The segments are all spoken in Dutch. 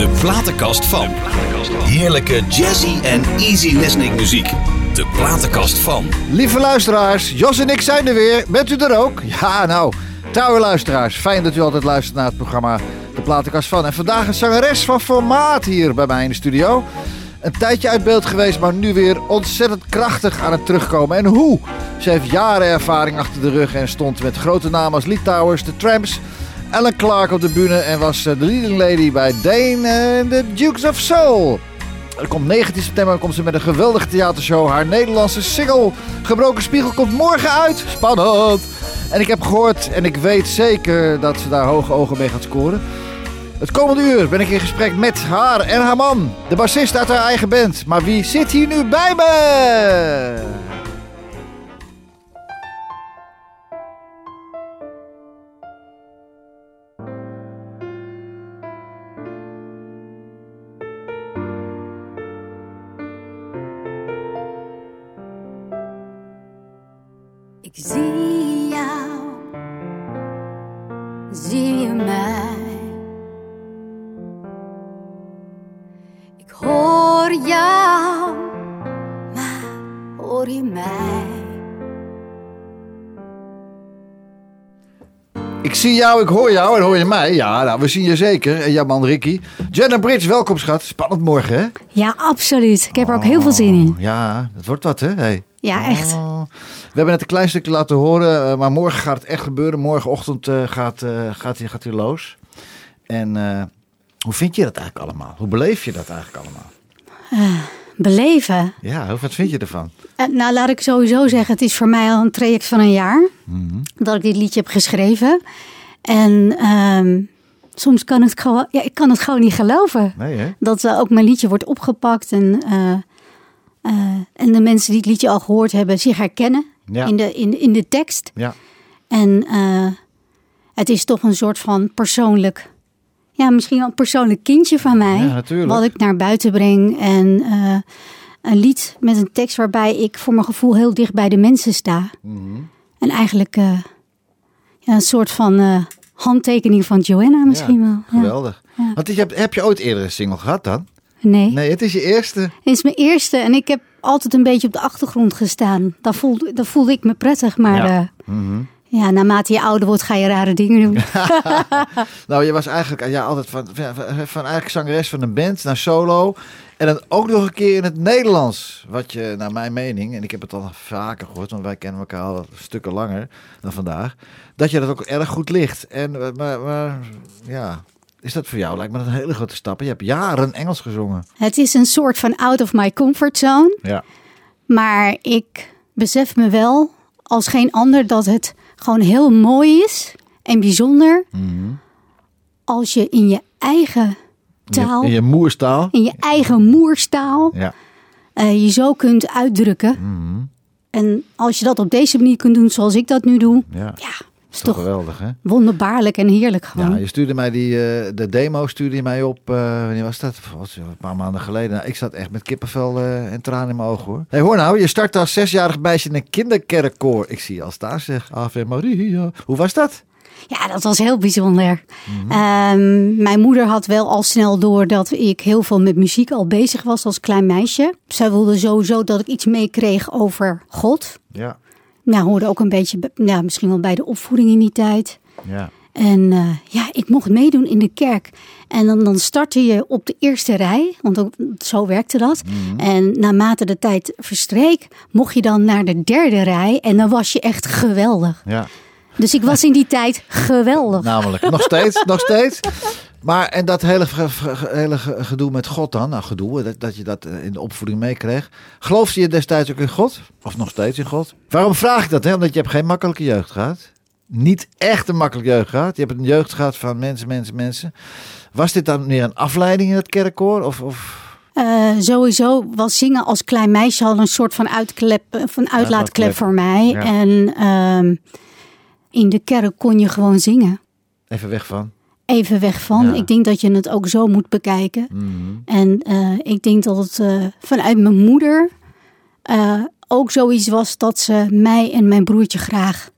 De platenkast van. Heerlijke jazzy en easy listening muziek. De platenkast van. Lieve luisteraars, Jos en ik zijn er weer. Bent u er ook? Ja, nou, trouwe luisteraars. Fijn dat u altijd luistert naar het programma De Platenkast van. En vandaag een zangeres van formaat hier bij mij in de studio. Een tijdje uit beeld geweest, maar nu weer ontzettend krachtig aan het terugkomen. En hoe? Ze heeft jaren ervaring achter de rug en stond met grote namen als Towers, The Tramps, Ellen Clark op de bühne en was eh, de leading lady bij Dane en de Dukes of Soul. Er komt 19 september komt ze met een geweldige theatershow. Haar Nederlandse single Gebroken Spiegel komt morgen uit. Spannend! En ik heb gehoord en ik weet zeker dat ze daar hoge ogen mee gaat scoren. Het komende uur ben ik in gesprek met haar en haar man. De bassist uit haar eigen band. Maar wie zit hier nu bij me? Ik zie jou, ik hoor jou en hoor je mij. Ja, nou, we zien je zeker. En jouw man Ricky. Jenna Bridge, welkom schat. Spannend morgen, hè? Ja, absoluut. Ik heb er ook heel veel zin in. Ja, het wordt wat, hè? Hey. Ja, echt. Oh. We hebben net een klein stukje laten horen, eh, maar morgen gaat het echt gebeuren. Morgenochtend eh, gaat, eh, gaat, hij, gaat hij los. En hoe vind je dat eigenlijk allemaal? Hoe beleef je dat eigenlijk allemaal? Beleven. Ja, hoe- wat vind je ervan? Eh, nou, laat ik sowieso zeggen, het is voor mij al een traject van een jaar dat ik dit liedje heb geschreven. En ehm, soms kan het gewoon, ja, ik kan het gewoon niet geloven. Nee, hè? Dat eh, ook mijn liedje wordt opgepakt en, eh, en de mensen die het liedje al gehoord hebben zich herkennen Ja. in, de, in, in de tekst. Ja. En het is toch een soort van persoonlijk, ja, misschien wel een persoonlijk kindje van mij. Ja. Wat ik naar buiten breng. En eh, een lied met een tekst waarbij ik voor mijn gevoel heel dicht bij de mensen sta. Mhm. En eigenlijk eh, ja, een soort van eh, handtekening van Joanna misschien wel. Ja. Geweldig. Want je hebt, heb je ooit eerder een single gehad dan? Nee. Nee, het is je eerste. Het is mijn eerste en ik heb altijd een beetje op de achtergrond gestaan. Daar voelde, daar voelde ik me prettig, maar ja. Ja, naarmate je ouder wordt ga je rare dingen doen. Nou, je was eigenlijk ja, altijd van, van, van eigenlijk zangeres van een band naar solo. En dan ook nog een keer in het Nederlands. Wat je, naar mijn mening, en ik heb het al vaker gehoord, want wij kennen elkaar al stukken langer dan vandaag. Dat je dat ook erg goed ligt. En, eh, maar, maar ja, is dat voor jou? Lijkt me een hele grote stap. Je hebt jaren Engels gezongen. het is een soort van out of my comfort zone. Ja. Maar ik besef me wel als geen ander dat het gewoon heel mooi is en bijzonder als je in je eigen taal, In je, in je moerstaal. in je eigen moerstaal, Ja. eh, je zo kunt uitdrukken. En als je dat op deze manier kunt doen zoals ik dat nu doe, Ja. ja, is Toch toch geweldig, hè? wonderbaarlijk en heerlijk gewoon. Ja, je stuurde mij die, eh, de demo stuurde je mij op, eh, wanneer was dat? Was een paar maanden geleden. Nou, ik zat echt met kippenvel eh, en tranen in mijn ogen hoor. hey, hoor nou, je start als zesjarig meisje in een kinderkerkkoor. Ik zie je al staan zeg, Ave Maria. Hoe was dat? Ja, dat was heel bijzonder. Ehm, mijn moeder had wel al snel door dat ik heel veel met muziek al bezig was als klein meisje. Zij wilde sowieso dat ik iets meekreeg over God. Ja, Nou, hoorde ook een beetje, be- ja, misschien wel bij de opvoeding in die tijd. ja. En eh, ja, ik mocht meedoen in de kerk. En dan, dan startte je op de eerste rij, want ook, zo werkte dat. En naarmate de tijd verstreek, mocht je dan naar de derde rij. En dan was je echt geweldig. ja. Dus ik was in die tijd geweldig. Namelijk, nog steeds, nog steeds. Maar en dat hele, hele ge- gedoe met God dan, nou gedoe, dat, dat je dat eh, in de opvoeding meekreeg. Geloofde je destijds ook in God? Of nog steeds in God? Waarom vraag ik dat? Hè? Omdat je hebt geen makkelijke jeugd gehad. Niet echt een makkelijke jeugd gehad. Je hebt een jeugd gehad van mensen, mensen, mensen. Was dit dan meer een afleiding in het kerkkoor? Of, of... Eh, sowieso was zingen als klein meisje al een soort van, uitklep, van uitlaatklep voor mij. Ja. En ehm, in de kerk kon je gewoon zingen. Even weg van. Even weg van. Ja. Ik denk dat je het ook zo moet bekijken. Mhm. En eh, ik denk dat het eh, vanuit mijn moeder eh, ook zoiets was dat ze mij en mijn broertje graag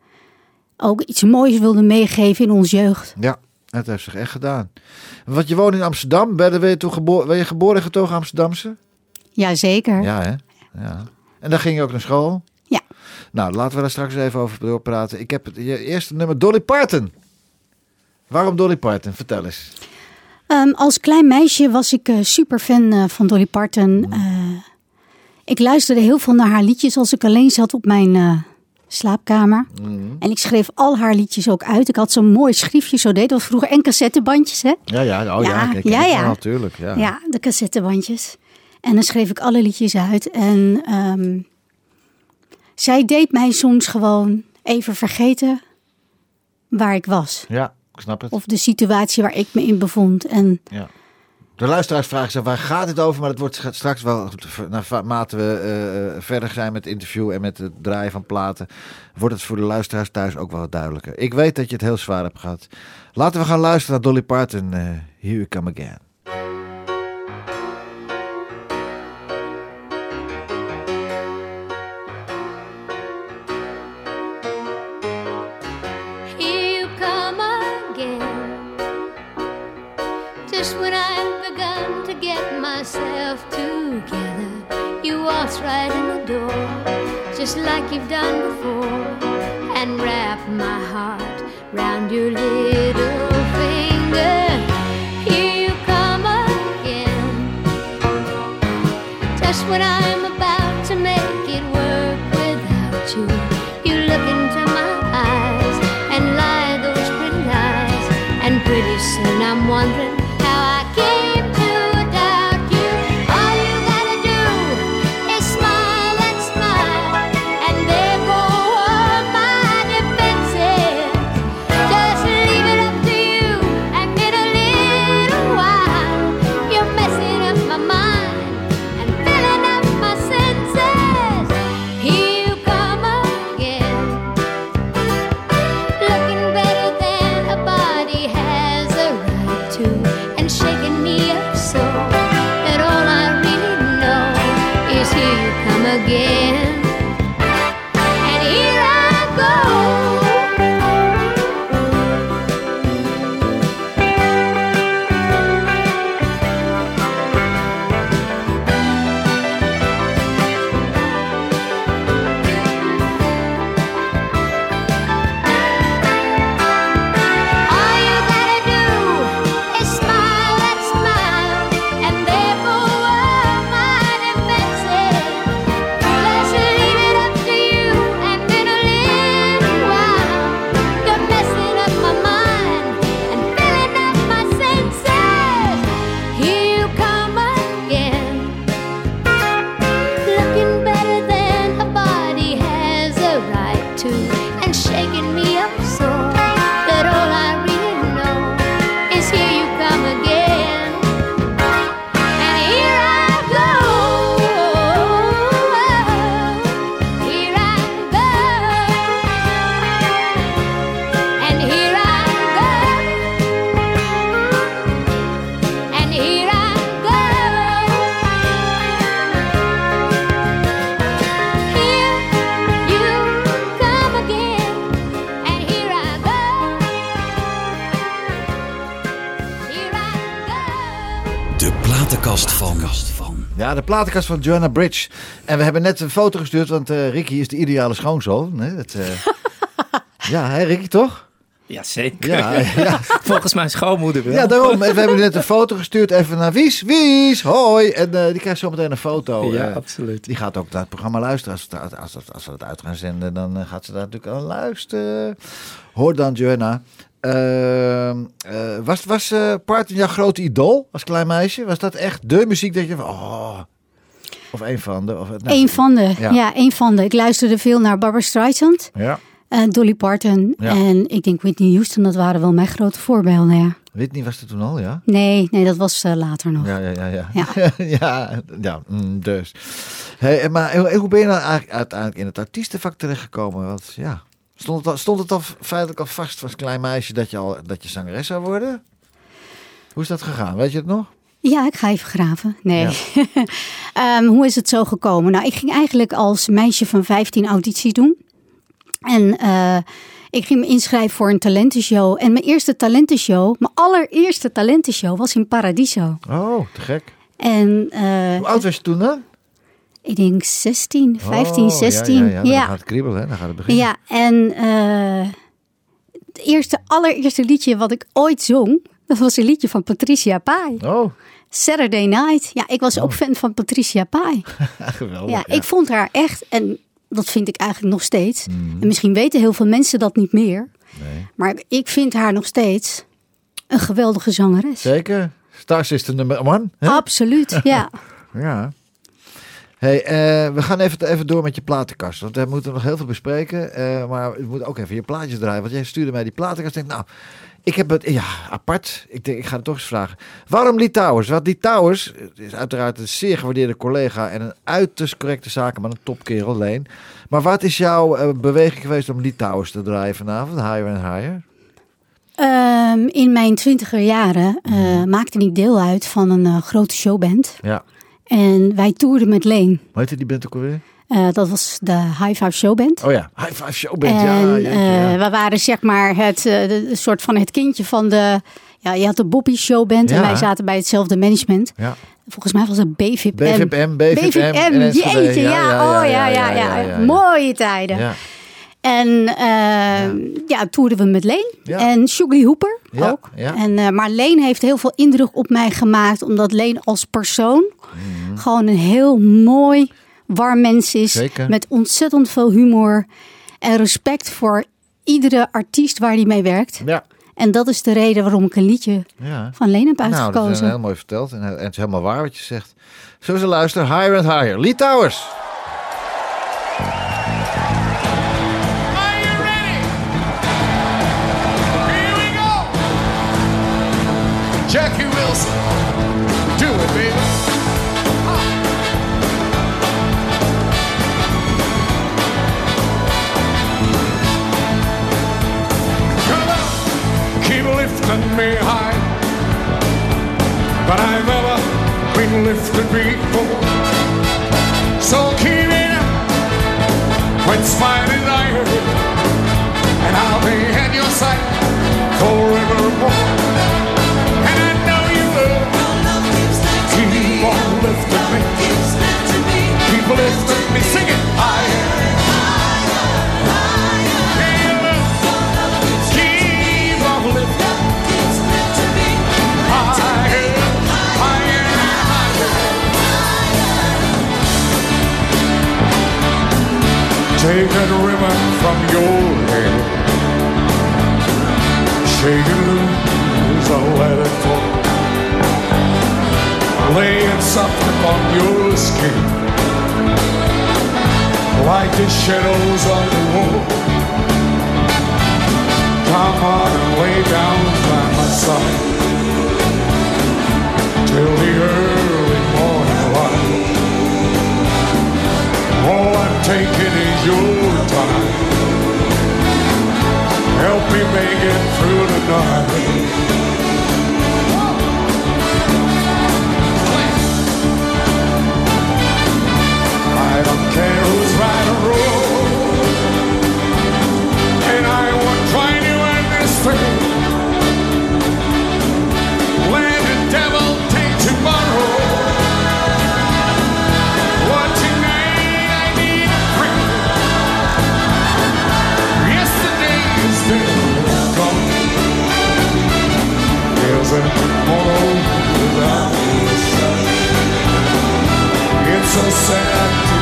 ook iets moois wilde meegeven in ons jeugd. Ja. Het heeft zich echt gedaan. Want je woont in Amsterdam. Ben je, toen geboren, ben je geboren en getogen Amsterdamse? Jazeker. Ja, hè? Ja. En dan ging je ook naar school? Ja. Nou, laten we daar straks even over doorpraten. Ik heb het je eerste nummer Dolly Parton. Waarom Dolly Parton? Vertel eens. Ehm, als klein meisje was ik uh, super fan uh, van Dolly Parton. Uh, ik luisterde heel veel naar haar liedjes als ik alleen zat op mijn slaapkamer. Mm. En ik schreef al haar liedjes ook uit. Ik had zo'n mooi schriftje, zo deed dat vroeger. En cassettebandjes, hè? Ja, ja, oh ja, Ja, kijk, ja, ja. natuurlijk. Ja. Ja, de cassettebandjes. En dan schreef ik alle liedjes uit. En ehm, zij deed mij soms gewoon even vergeten waar ik was. ja, ik snap het. Of de situatie waar ik me in bevond. En Ja. De luisteraars vragen zich waar gaat het over, maar het wordt straks wel, naarmate we eh, verder zijn met het interview en met het draaien van platen, wordt het voor de luisteraars thuis ook wel wat duidelijker. Ik weet dat je het heel zwaar hebt gehad. Laten we gaan luisteren naar Dolly Parton, eh, Here You Come Again. Just like you've done before, and wrap my heart round your little finger. Here you come again. Just when I'm platenkast van Joanna Bridge. En we hebben net een foto gestuurd, want eh, Ricky is de ideale schoonzoon. hè? Het, eh, ja, hè, Ricky toch? Ja, zeker. Ja, ja. Volgens mijn schoonmoeder wel. ja, daarom. We hebben net een foto gestuurd even naar Wies. Wies, hoi. En eh, die krijgt zometeen een foto. Ja, absoluut. Die gaat ook naar het programma luisteren. Als we, als, als, als we het uit gaan zenden, dan gaat ze daar natuurlijk aan luisteren. Hoor dan, Joanna. Ehm, eh, was was eh Parton jouw grote idool als klein meisje? Was dat echt de muziek dat je van... Oh, of een van de... Of, nou, Een van de, Ja. ja. een van de. Ik luisterde veel naar Barbara Streisand, Ja. en Dolly Parton Ja. en ik denk Whitney Houston. Dat waren wel mijn grote voorbeelden, ja. Whitney was er toen al, ja? Nee, nee, dat was eh, later nog. Ja, ja, ja. Ja, Ja. ja, ja, mm, dus. Hey, maar hoe hoe ben je dan eigenlijk uiteindelijk in het artiestenvak terechtgekomen? Want ja, stond het al, stond het al feitelijk al vast als klein meisje dat je, al, dat je zangeres zou worden? Hoe is dat gegaan? Weet je het nog? Ja, ik ga even graven. Nee. Ja. Ehm, hoe is het zo gekomen? Nou, ik ging eigenlijk als meisje van 15 auditie doen. En eh, Ik ging me inschrijven voor een talentenshow. En mijn eerste talentenshow, mijn allereerste talentenshow, was in Paradiso. Oh, te gek. En eh, Hoe oud was je toen dan? ik denk 16, 15, Oh, 16. Ja, ja, ja, dan ja. gaat het kriebelen, hè? dan gaat het beginnen. Ja, en eh, het eerste, allereerste liedje wat ik ooit zong, dat was een liedje van Patricia Pai. Oh, Saturday Night. Ja, ik was ook fan van Patricia Pai. geweldig. Ja, ik vond haar echt, en dat vind ik eigenlijk nog steeds. Mhm. En misschien weten heel veel mensen dat niet meer. Maar ik vind haar nog steeds een geweldige zangeres. Zeker. Star System nummer one. Hè? Absoluut, ja. Ja. Hey, eh, we gaan even, even door met je platenkast. Want we moeten nog heel veel bespreken. eh, maar we moeten ook even je plaatjes draaien. Want jij stuurde mij die platenkast. Ik denk, nou, ik heb het, ja, apart. Ik denk, ik ga het toch eens vragen. Waarom Lee Towers? Want Lee Towers is uiteraard een zeer gewaardeerde collega. En een uiterst correcte zakenman. Een topkerel, Leen. Maar wat is jouw eh, beweging geweest om Lee Towers te draaien vanavond? Higher and Higher? Ehm, in mijn twintiger jaren eh, maakte ik deel uit van een eh, grote showband. Ja. En wij toerden met Leen. Hoe heette die band ook alweer? Eh, dat was de High Five Showband. Oh ja, High Five Showband. en ja, jeetje, ja. eh, we waren zeg maar het eh, de, soort van het kindje van de... Ja, je had de Bobby Showband en wij zaten bij hetzelfde management. ja. Volgens mij was het. BVPM, BVPM. en Enschede. jeetje, ja, oh ja, ja, ja, Mooie tijden. Ja. En uh, ja. toerden we met Leen. Ja. En Sugly Hooper Ja, ook. En, uh, maar Leen heeft heel veel indruk op mij gemaakt. Omdat Leen als persoon Mhm. gewoon een heel mooi, warm mens is. Zeker. Met ontzettend veel humor. En respect voor iedere artiest waar hij mee werkt. Ja. En dat is de reden waarom ik een liedje ja. van Leen heb Nou, dat uitgekozen. is heel mooi verteld. En, en het is helemaal waar wat je zegt. Zo ze luisteren. Higher and Higher. Lee Towers. Are you ready? Here we go. Jackie Wilson. Lifted before. So keep it up when smiling iron, and I'll be at your side forevermore. And I know you will. Keep on lifting me, keep lifting me, sing Take that ribbon from your head, shake it loose and let it fall. Lay it soft upon your skin, like the shadows on the wall. Come on and lay down by my side till the early morning light. All I'm taking your time. Help me make it through the night. I don't care who's right or wrong. without. It's so sad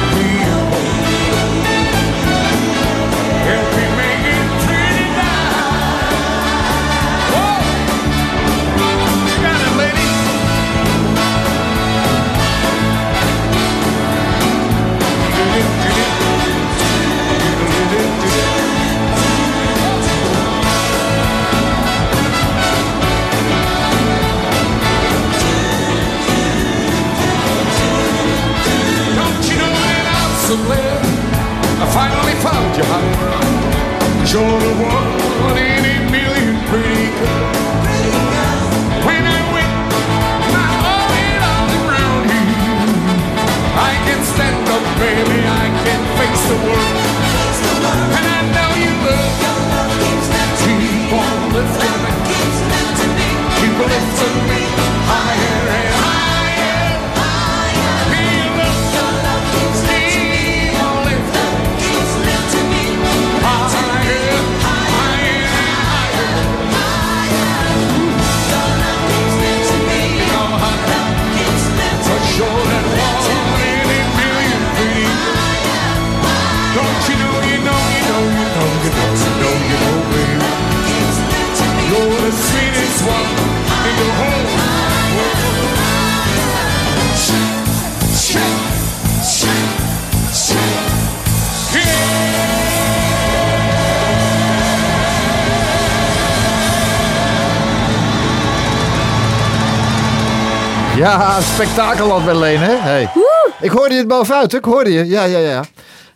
I'm I finally found you, honey? You're the one in a million pretty girls. When I went my around you, I can stand up, baby. I can face the world, Ja, spektakelland bij Leen, hè? Hey. Ik hoorde je het bovenuit, ik hoorde je. Ja, ja, ja.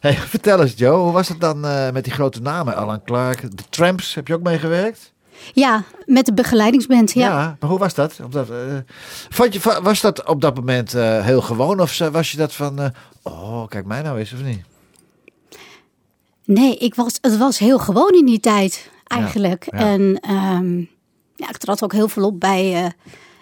Hey, vertel eens, Joe, hoe was het dan eh, met die grote namen? Alan Clark, de Tramps, heb je ook meegewerkt? Ja, met de begeleidingsband. Ja. maar hoe was dat? Op dat eh, vond je, va- was dat op dat moment eh, heel gewoon? Of was je dat van, oh, kijk mij nou eens, of niet? Nee, ik was, het was heel gewoon in die tijd eigenlijk. ja. En ehm, ja, ik trad ook heel veel op bij,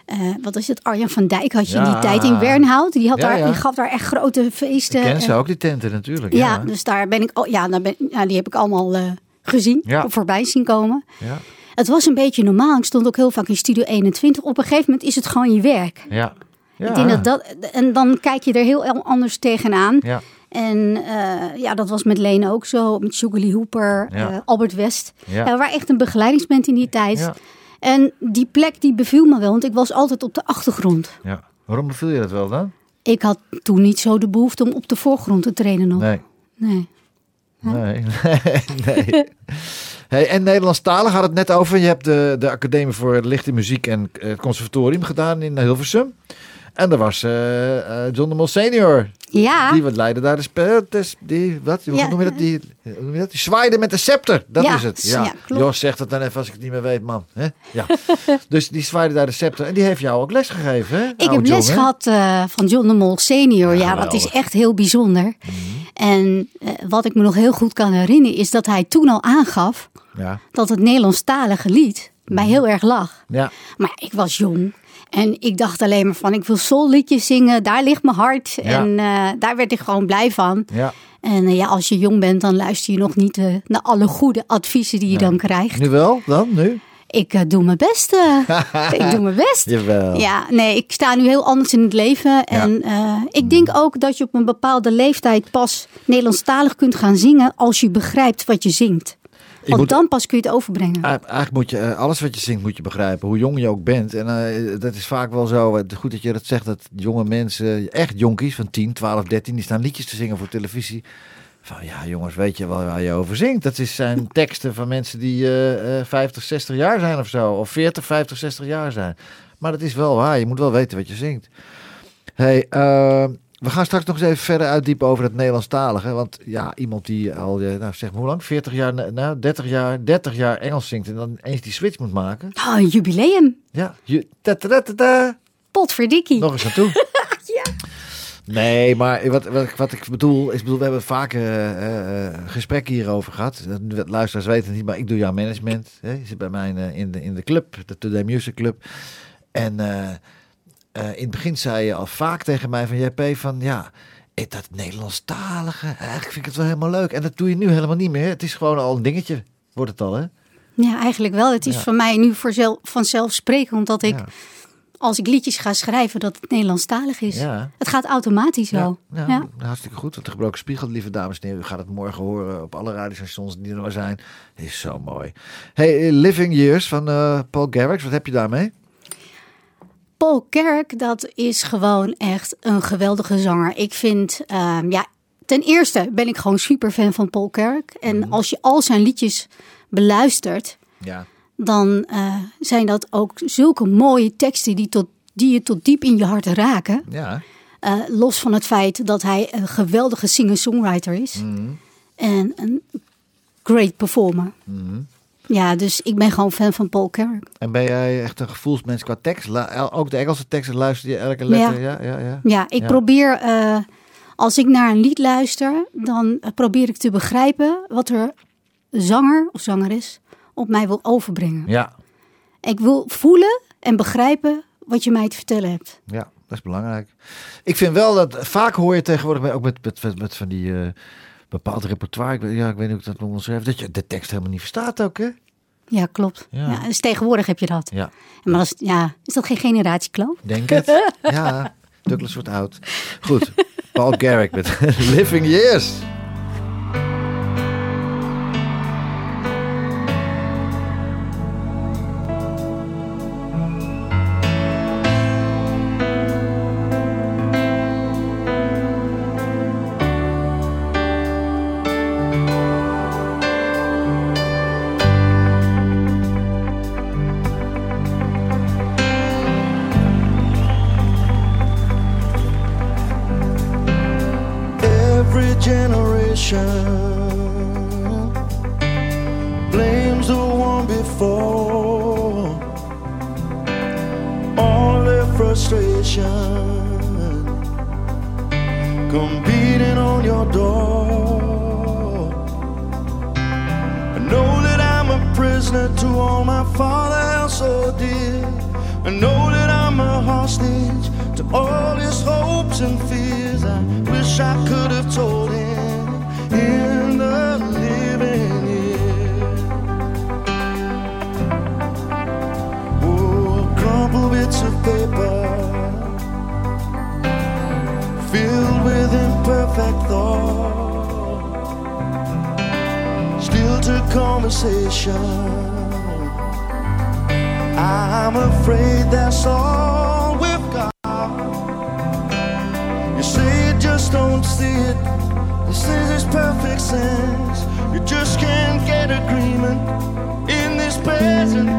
eh, eh, wat is het, Arjan van Dijk had je in die tijd in Wernhout. Die, had Ja, daar, ja. die gaf daar echt grote feesten. Ik ken ze En- ook, die tenten natuurlijk. ja, dus daar ben ik, oh, ja, daar ben, ja, die heb ik allemaal eh, gezien, voorbij zien komen. ja, Het was een beetje normaal. Ik stond ook heel vaak in Studio 21. Op een gegeven moment is het gewoon je werk. ja. Ik denk dat dat, en dan kijk je er heel anders tegenaan. Ja, En eh, ja, dat was met Lene ook zo. Met Sugar Lee Hooper, eh, Albert West. Ja. Waren echt een begeleidingsband in die tijd. En die plek die beviel me wel, want ik was altijd op de achtergrond. ja. Waarom beviel je dat wel dan? Ik had toen niet zo de behoefte om op de voorgrond te trainen nog. Nee. Nee. Nee, nee. nee. Hey, en Nederlandstalig had het net over. Je hebt de, de Academie voor Lichte Muziek en het Conservatorium gedaan in Hilversum. En er was eh, eh, John de Mol senior. Ja, Die wat leidde daar de spel. Die, wat, hoe Ja. noem je dat? Die, hoe noem je dat? Die zwaaide met de scepter. Dat Ja, is het. ja. Jos zegt het dan even als ik het niet meer weet, man. Ja. dus die zwaaide daar de scepter. En die heeft jou ook les gegeven, hè? ik Oude heb John, les gehad eh, van John de Mol senior. Ja, dat is. Mhm. echt heel bijzonder. En eh, wat ik me nog heel goed kan herinneren is dat hij toen al aangaf Ja. dat het Nederlandstalige lied mij heel erg lag. Ja. Maar ik was jong. En ik dacht alleen maar van, ik wil soulliedjes zingen. Daar ligt mijn hart. Ja. En eh, daar werd ik gewoon blij van. Ja. En eh, ja, als je jong bent, dan luister je nog niet eh, naar alle goede adviezen die je dan krijgt. Nu wel, dan? Nu? Ik doe mijn best. ik doe mijn best. Jawel. Ja, nee, ik sta nu heel anders in het leven. En ik denk ook dat je op een bepaalde leeftijd pas Nederlandstalig kunt gaan zingen als je begrijpt wat je zingt. Want moet- dan pas kun je het overbrengen. Eigen- Eigenlijk moet je eh, alles wat je zingt moet je begrijpen, hoe jong je ook bent. En eh, dat is vaak wel zo. eh, goed dat je dat zegt, dat jonge mensen, echt jonkies van 10, 12, 13, die staan liedjes te zingen voor televisie. Van ja, jongens, weet je wel waar je over zingt? Dat is, zijn teksten van mensen die eh, 50, 60 jaar zijn of zo. Of 40, 50, 60 jaar zijn. Maar dat is wel waar. Je moet wel weten wat je zingt. Hey, eh, we gaan straks nog eens even verder uitdiepen over het Nederlandstalige. Want ja, iemand die al, eh, nou zeg maar hoe lang? 40 jaar, nou 30 jaar, 30 jaar Engels zingt en dan eens die switch moet maken. Oh, een jubileum. Ja, je, ta ta ta. Potverdikkie. nog eens naartoe. Nee, maar wat, wat, ik- wat ik bedoel is, bedoel, we hebben vaak eh, eh, gesprekken hierover gehad. Luisteraars weten het niet, maar ik doe jouw management. Hè? Je zit bij mij in, in, de, in de club, de Today Music Club. En eh, in het begin zei je al vaak tegen mij van JP van ja, eh, dat Nederlandstalige, eigenlijk vind ik het wel helemaal leuk. En dat doe je nu helemaal niet meer. Het is gewoon al een dingetje, wordt het al hè? Ja, eigenlijk wel. Het is Ja. voor mij nu voor vanzelfsprekend omdat ik, Ja. als ik liedjes ga schrijven, dat het Nederlandstalig is. Ja. Het gaat automatisch wel. Ja, Ja. hartstikke goed. Want de gebroken spiegel, lieve dames en heren, u gaat het morgen horen op alle radiostations die er maar zijn. Is zo mooi. Hey, eh, Living Years van Paul Garrix, wat heb je daarmee? Paul Kerk, dat is gewoon echt een geweldige zanger. Ik vind, ehm, ja, ten eerste ben ik gewoon super fan van Paul Kerk. En Mhm. als je al zijn liedjes beluistert, Ja. dan eh, zijn dat ook zulke mooie teksten die, tot, die je tot diep in je hart raken. Ja. Eh, los van het feit dat hij een geweldige singer-songwriter is. Mhm. En een great performer. Ja, dus ik ben gewoon fan van Paul Kerk. En ben jij echt een gevoelsmens qua tekst? Ook de Engelse teksten luister je elke letter? Ja, ja, ja. Ja, ik Ja. probeer, eh, als ik naar een lied luister, dan probeer ik te begrijpen wat er zanger of zangeres op mij wil overbrengen. Ja, Ik wil voelen en begrijpen wat je mij te vertellen hebt. ja, dat is belangrijk. Ik vind wel dat, vaak hoor je tegenwoordig, ook met, met, met, met van die eh bepaald repertoire, ik, weet- ja, ik weet niet hoe ik dat nog omschrijf, dat je de tekst helemaal niet verstaat ook, hè? Ja, klopt. Ja. Ja. dus tegenwoordig heb je dat. Ja. Maar is, ja, is dat geen generatiekloof? Denk het. ja, Douglas wordt oud. Goed, Paul Garrick met Living Years.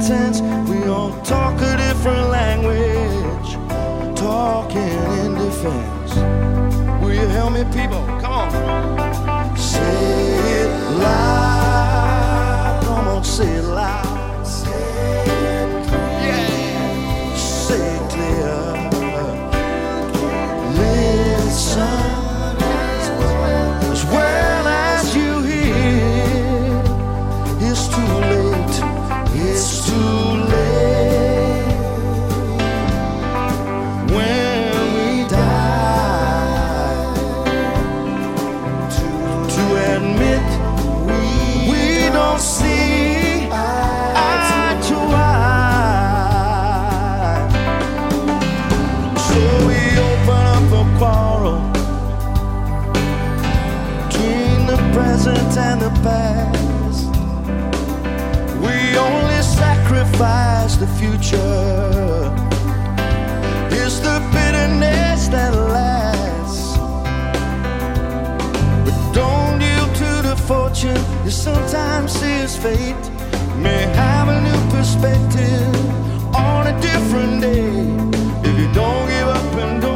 We all talk a different language, talking in defense. Will you help me, people? Come on. Say it loud. Come on, say it loud. Perspective on a different day. If you don't give up and don't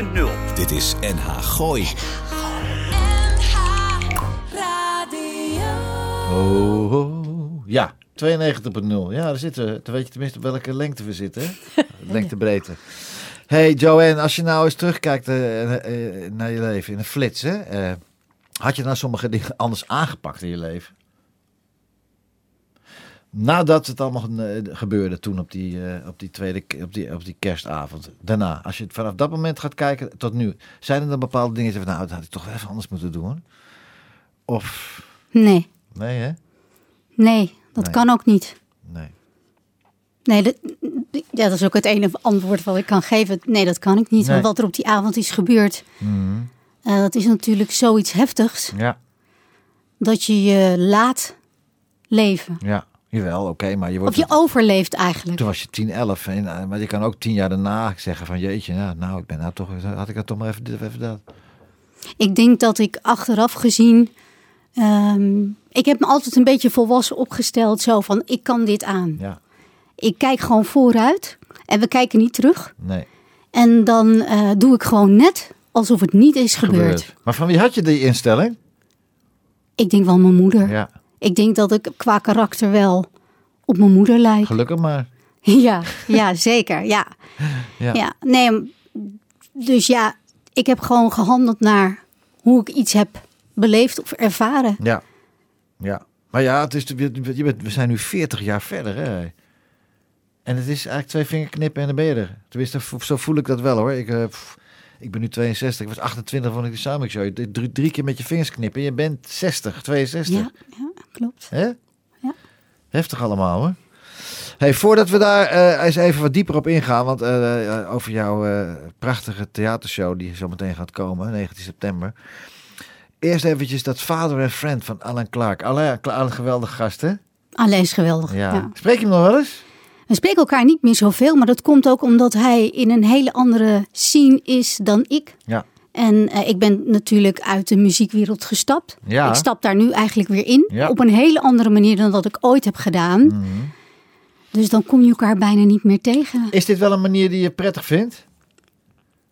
92.0. Dit is NH Gooi. Oh, oh, ja, 92.0. Ja, daar zitten we. Dan weet je tenminste op welke lengte we zitten. hè? lengte breedte. Hey Joanne, als je nou eens terugkijkt eh, eh, naar je leven in een flits, hè, eh, had je nou sommige dingen anders aangepakt in je leven? Nadat het allemaal eh, gebeurde toen op die, eh, op die tweede op die, op die kerstavond. Daarna, als je het vanaf dat moment gaat kijken tot nu, zijn er dan bepaalde dingen zegt, nou, dat had ik toch wel even anders moeten doen? Of Nee, nee, hè? nee, dat Nee. kan ook niet. Nee. Nee, dat, ja, dat is ook het ene antwoord wat ik kan geven. Nee, dat kan ik niet. Nee. Want wat er op die avond is gebeurd, Mhm. eh, dat is natuurlijk zoiets heftigs. Ja, Dat je je laat leven. ja. Jawel, oké, maar je Of wordt... je overleeft eigenlijk. Toen was je 10, 11. En, eh, maar je kan ook tien jaar daarna zeggen van jeetje, nou, nou ik ben nou toch, had ik dat toch maar even of even dat. Ik denk dat ik achteraf gezien. ehm, ik heb me altijd een beetje volwassen opgesteld. Zo van: ik kan dit aan. Ja, Ik kijk gewoon vooruit. En we kijken niet terug. Nee. En dan eh, doe ik gewoon net alsof het niet is gebeurd. Maar van wie had je die instelling? Ik denk wel mijn moeder. Ja, Ik denk dat ik qua karakter wel op mijn moeder lijk. gelukkig maar. Ja, ja zeker. Ja. Ja. Ja. nee, dus ja, ik heb gewoon gehandeld naar hoe ik iets heb beleefd of ervaren. Ja. ja. Maar ja, het is, je bent, we zijn nu 40 jaar verder. Hè? En het is eigenlijk twee vingerknippen en dan ben je er. Tenminste, zo voel ik dat wel hoor. Ik, eh, pff, ik ben nu 62. Ik was 28 van ik de Show. Je- Drie, drie keer met je vingers knippen. Je bent 60, 62. Ja, ja klopt. Hè? Ja. Heftig allemaal hoor. Hey, voordat we daar eh, eens even wat dieper op ingaan, want eh, eh, over jouw prachtige theatershow die zo meteen gaat komen, 19 september. Eerst eventjes dat Father and Friend van Alan Clark. Alan, Cla- Alan geweldige gast hè? Alleen is geweldig. Ja. Ja. Spreek je hem nog wel eens? We spreken elkaar niet meer zoveel, maar dat komt ook omdat hij in een hele andere scene is dan ik. Ja. En eh, ik ben natuurlijk uit de muziekwereld gestapt. Ja. Ik stap daar nu eigenlijk weer in. Ja. Op een hele andere manier dan dat ik ooit heb gedaan. Mhm. Dus dan kom je elkaar bijna niet meer tegen. Is dit wel een manier die je prettig vindt?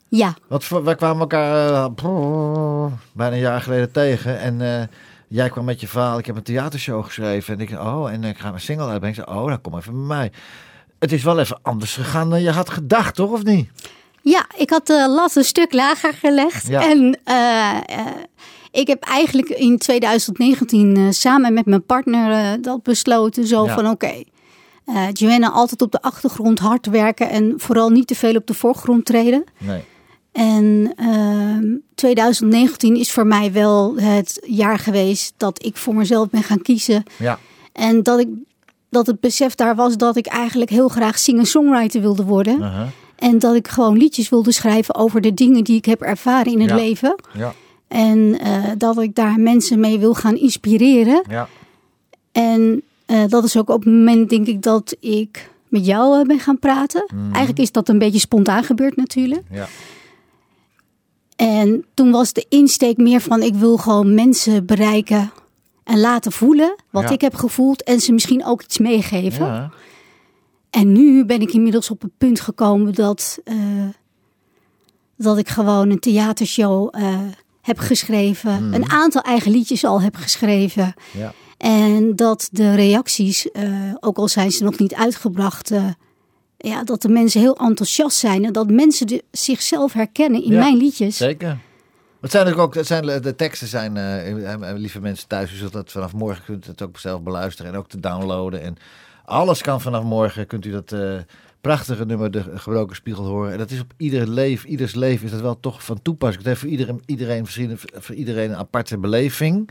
Ja, Want wij kwamen elkaar eh, brrr, bijna een jaar geleden tegen. En eh, jij kwam met je verhaal. Ik heb een theatershow geschreven. En ik oh, en ik ga een single uitbrengen. Ik zei, oh, dan kom even bij mij. Het is wel even anders gegaan dan je had gedacht, toch? Of niet? Ja ik had de lat een stuk lager gelegd. Ja. En eh, eh, ik heb eigenlijk in 2019 eh, samen met mijn partner eh, dat besloten. Zo Ja. van oké, eh, Joanna altijd op de achtergrond hard werken. En vooral niet te veel op de voorgrond treden. Nee. En ehm 2019 is voor mij wel het jaar geweest dat ik voor mezelf ben gaan kiezen. Ja. En dat, ik, dat het besef daar was dat ik eigenlijk heel graag singer-songwriter wilde worden. Uh-huh. En dat ik gewoon liedjes wilde schrijven over de dingen die ik heb ervaren in het Ja. leven. Ja. En eh, dat ik daar mensen mee wil gaan inspireren. Ja. En eh, dat is ook op het moment, denk ik, dat ik met jou eh, ben gaan praten. Eigenlijk is dat een beetje spontaan gebeurd natuurlijk. Ja. En toen was de insteek meer van ik wil gewoon mensen bereiken en laten voelen wat Ja. ik heb gevoeld en ze misschien ook iets meegeven. Ja. En nu ben ik inmiddels op het punt gekomen dat, eh, dat ik gewoon een theatershow eh, heb geschreven. Een aantal eigen liedjes al heb geschreven. Ja. En dat de reacties, eh, ook al zijn ze nog niet uitgebracht, ja, dat de mensen heel enthousiast zijn. En dat mensen de, zichzelf herkennen in Ja, mijn liedjes. Zeker. Het zijn ook, het zijn, de teksten zijn, lieve mensen thuis, u zult dat vanaf morgen kunt het ook zelf beluisteren en ook te downloaden. En alles kan vanaf morgen, kunt u dat eh, prachtige nummer, De Gebroken Spiegel, horen. En dat is op ieder leven, ieders leven is dat wel toch van toepassing. Het heeft voor iedereen, iedereen, voor iedereen een aparte beleving.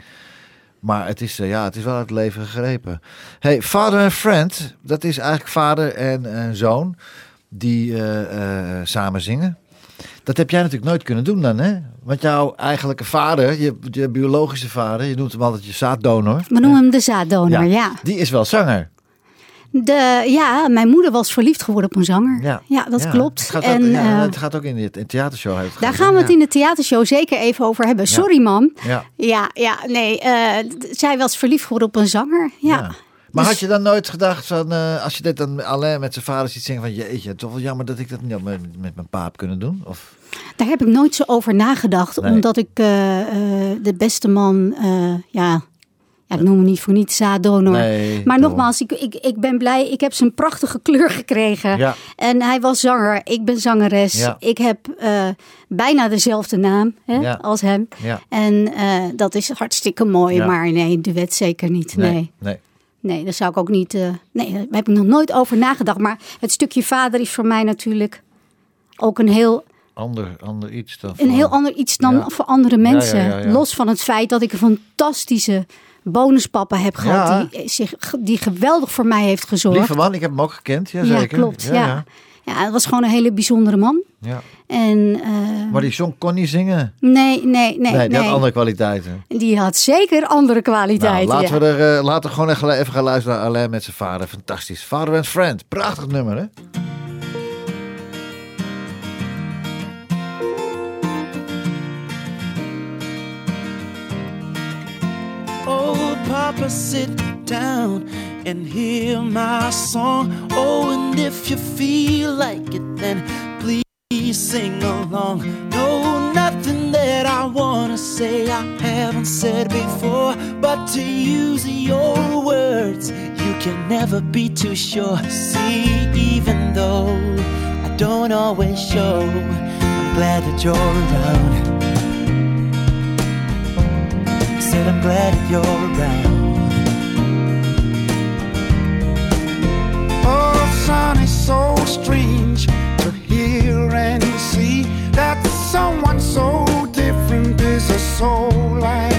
Maar het is, eh, ja, het is wel uit het leven gegrepen. Hey, Father and Friend, dat is eigenlijk vader en zoon die eh, samen zingen. Dat heb jij natuurlijk nooit kunnen doen dan, hè? Want jouw eigenlijke vader, je, je biologische vader, je noemt hem altijd je zaaddonor. We noemen hem de zaaddonor, ja. Die is wel zanger. De, ja, mijn moeder was verliefd geworden op een zanger. Ja, dat Ja. klopt. Het gaat, en ook, ja, eh, het gaat ook in de theatershow. daar gaan we het in de theatershow zeker even over hebben. Sorry, mam. Ja. Ja, ja, nee. eh, zij was verliefd geworden op een zanger. Ja. Maar Dus- had je dan nooit gedacht van, eh, als je dit dan alleen met zijn vader ziet zingen van, jeetje, toch wel jammer dat ik dat niet met, met mijn pa heb kunnen doen? Of, Daar heb ik nooit zo over nagedacht. Nee. Omdat ik de beste man, ja, ja, dat noemen we niet voor niet zaaddonor. Nee, maar nogmaals, ik, ik, ik ben blij. Ik heb zijn prachtige kleur gekregen. Ja. En hij was zanger. Ik ben zangeres. Ja. Ik heb eh, bijna dezelfde naam hè, Ja. als hem. En eh, dat is hartstikke mooi. Maar nee, duet zeker niet. Nee. Nee. nee. Nee, daar zou ik ook niet. eh, nee, daar heb ik nog nooit over nagedacht. Maar het stukje vader is voor mij natuurlijk ook een heel, Ander, ander iets dan. een heel ander iets dan Ja. voor andere mensen. ja, ja, ja. Los van het feit dat ik een fantastische bonuspapa heb gehad. Ja. Die, zich, die geweldig voor mij heeft gezorgd. Lieve man, ik heb hem ook gekend, ja, ja, klopt. Ja, ja. ja. het was gewoon een hele bijzondere man. ja. En eh, Maar die song kon niet zingen. nee, nee, nee. Nee, die nee. had andere kwaliteiten. Die had zeker andere Nou, kwaliteiten. laten ja. we er, eh, laten we gewoon even, gaan luisteren naar Alain met zijn vader. Fantastisch. Father and Friend. Prachtig nummer, hè? Papa, sit down and hear my song. Oh, and if you feel like it, then please sing along. No, nothing that I wanna say I haven't said before, but to use your words, you can never be too sure. See, even though I don't always show, I'm glad that you're around. Said I'm glad that you're around. Oh, son, it's so strange to hear and see that someone so different is a soul like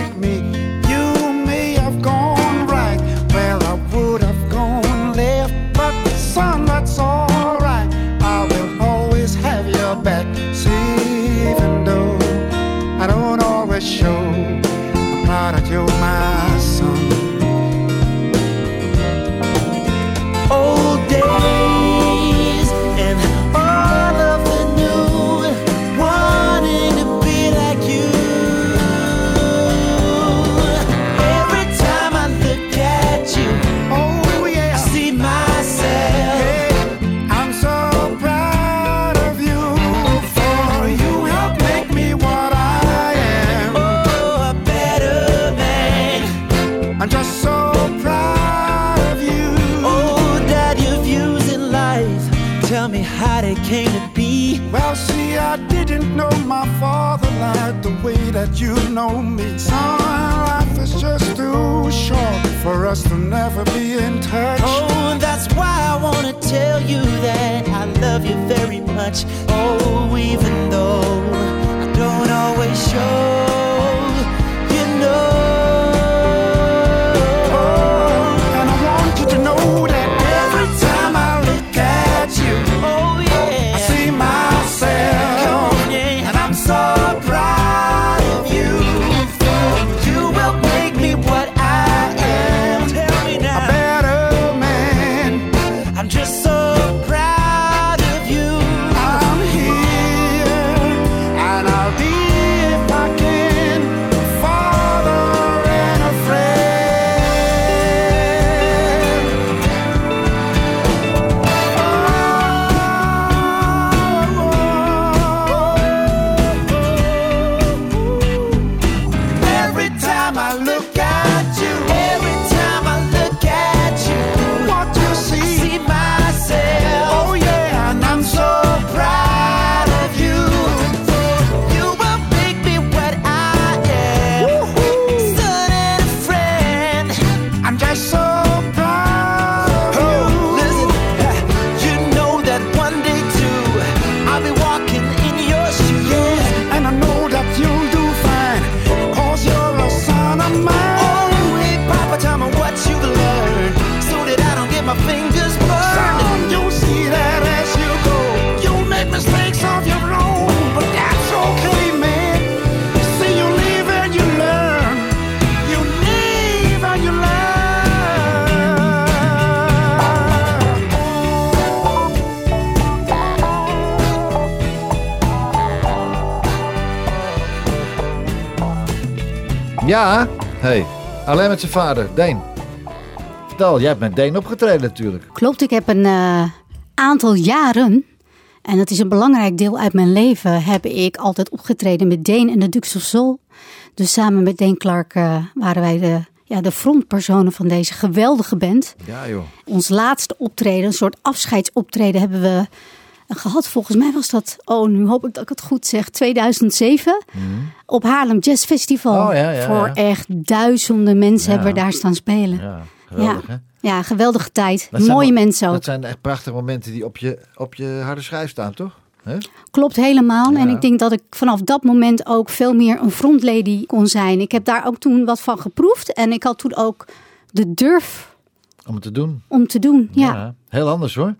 that you know me. Son, life is just too short for us to never be in touch. Oh, that's why I wanna tell you that I love you very much. Oh, even though I don't always show, Ja, hey, alleen met zijn vader, Deen. Vertel, jij hebt met Deen opgetreden natuurlijk. Klopt, ik heb een eh, aantal jaren, en dat is een belangrijk deel uit mijn leven, heb ik altijd opgetreden met Deen en de Dukes of Soul. Dus samen met Deen Clark eh, waren wij de, ja, de frontpersonen van deze geweldige band. Ja joh. Ons laatste optreden, een soort afscheidsoptreden, hebben we gehad. Volgens mij was dat, oh nu hoop ik dat ik het goed zeg, 2007. Op Haarlem Jazz Festival. Mhm. Oh, ja, ja, Voor ja. echt duizenden mensen hebben we daar staan spelen. Ja, geweldig hè. Ja, geweldige tijd. Dat Mooie mensen ook. Dat zijn echt prachtige momenten die op je, op je harde schijf staan, toch? Klopt helemaal. En ik denk dat ik vanaf dat moment ook veel meer een frontlady kon zijn. Ik heb daar ook toen wat van geproefd. En ik had toen ook de durf Om het te doen. om te doen. Ja, heel anders hoor.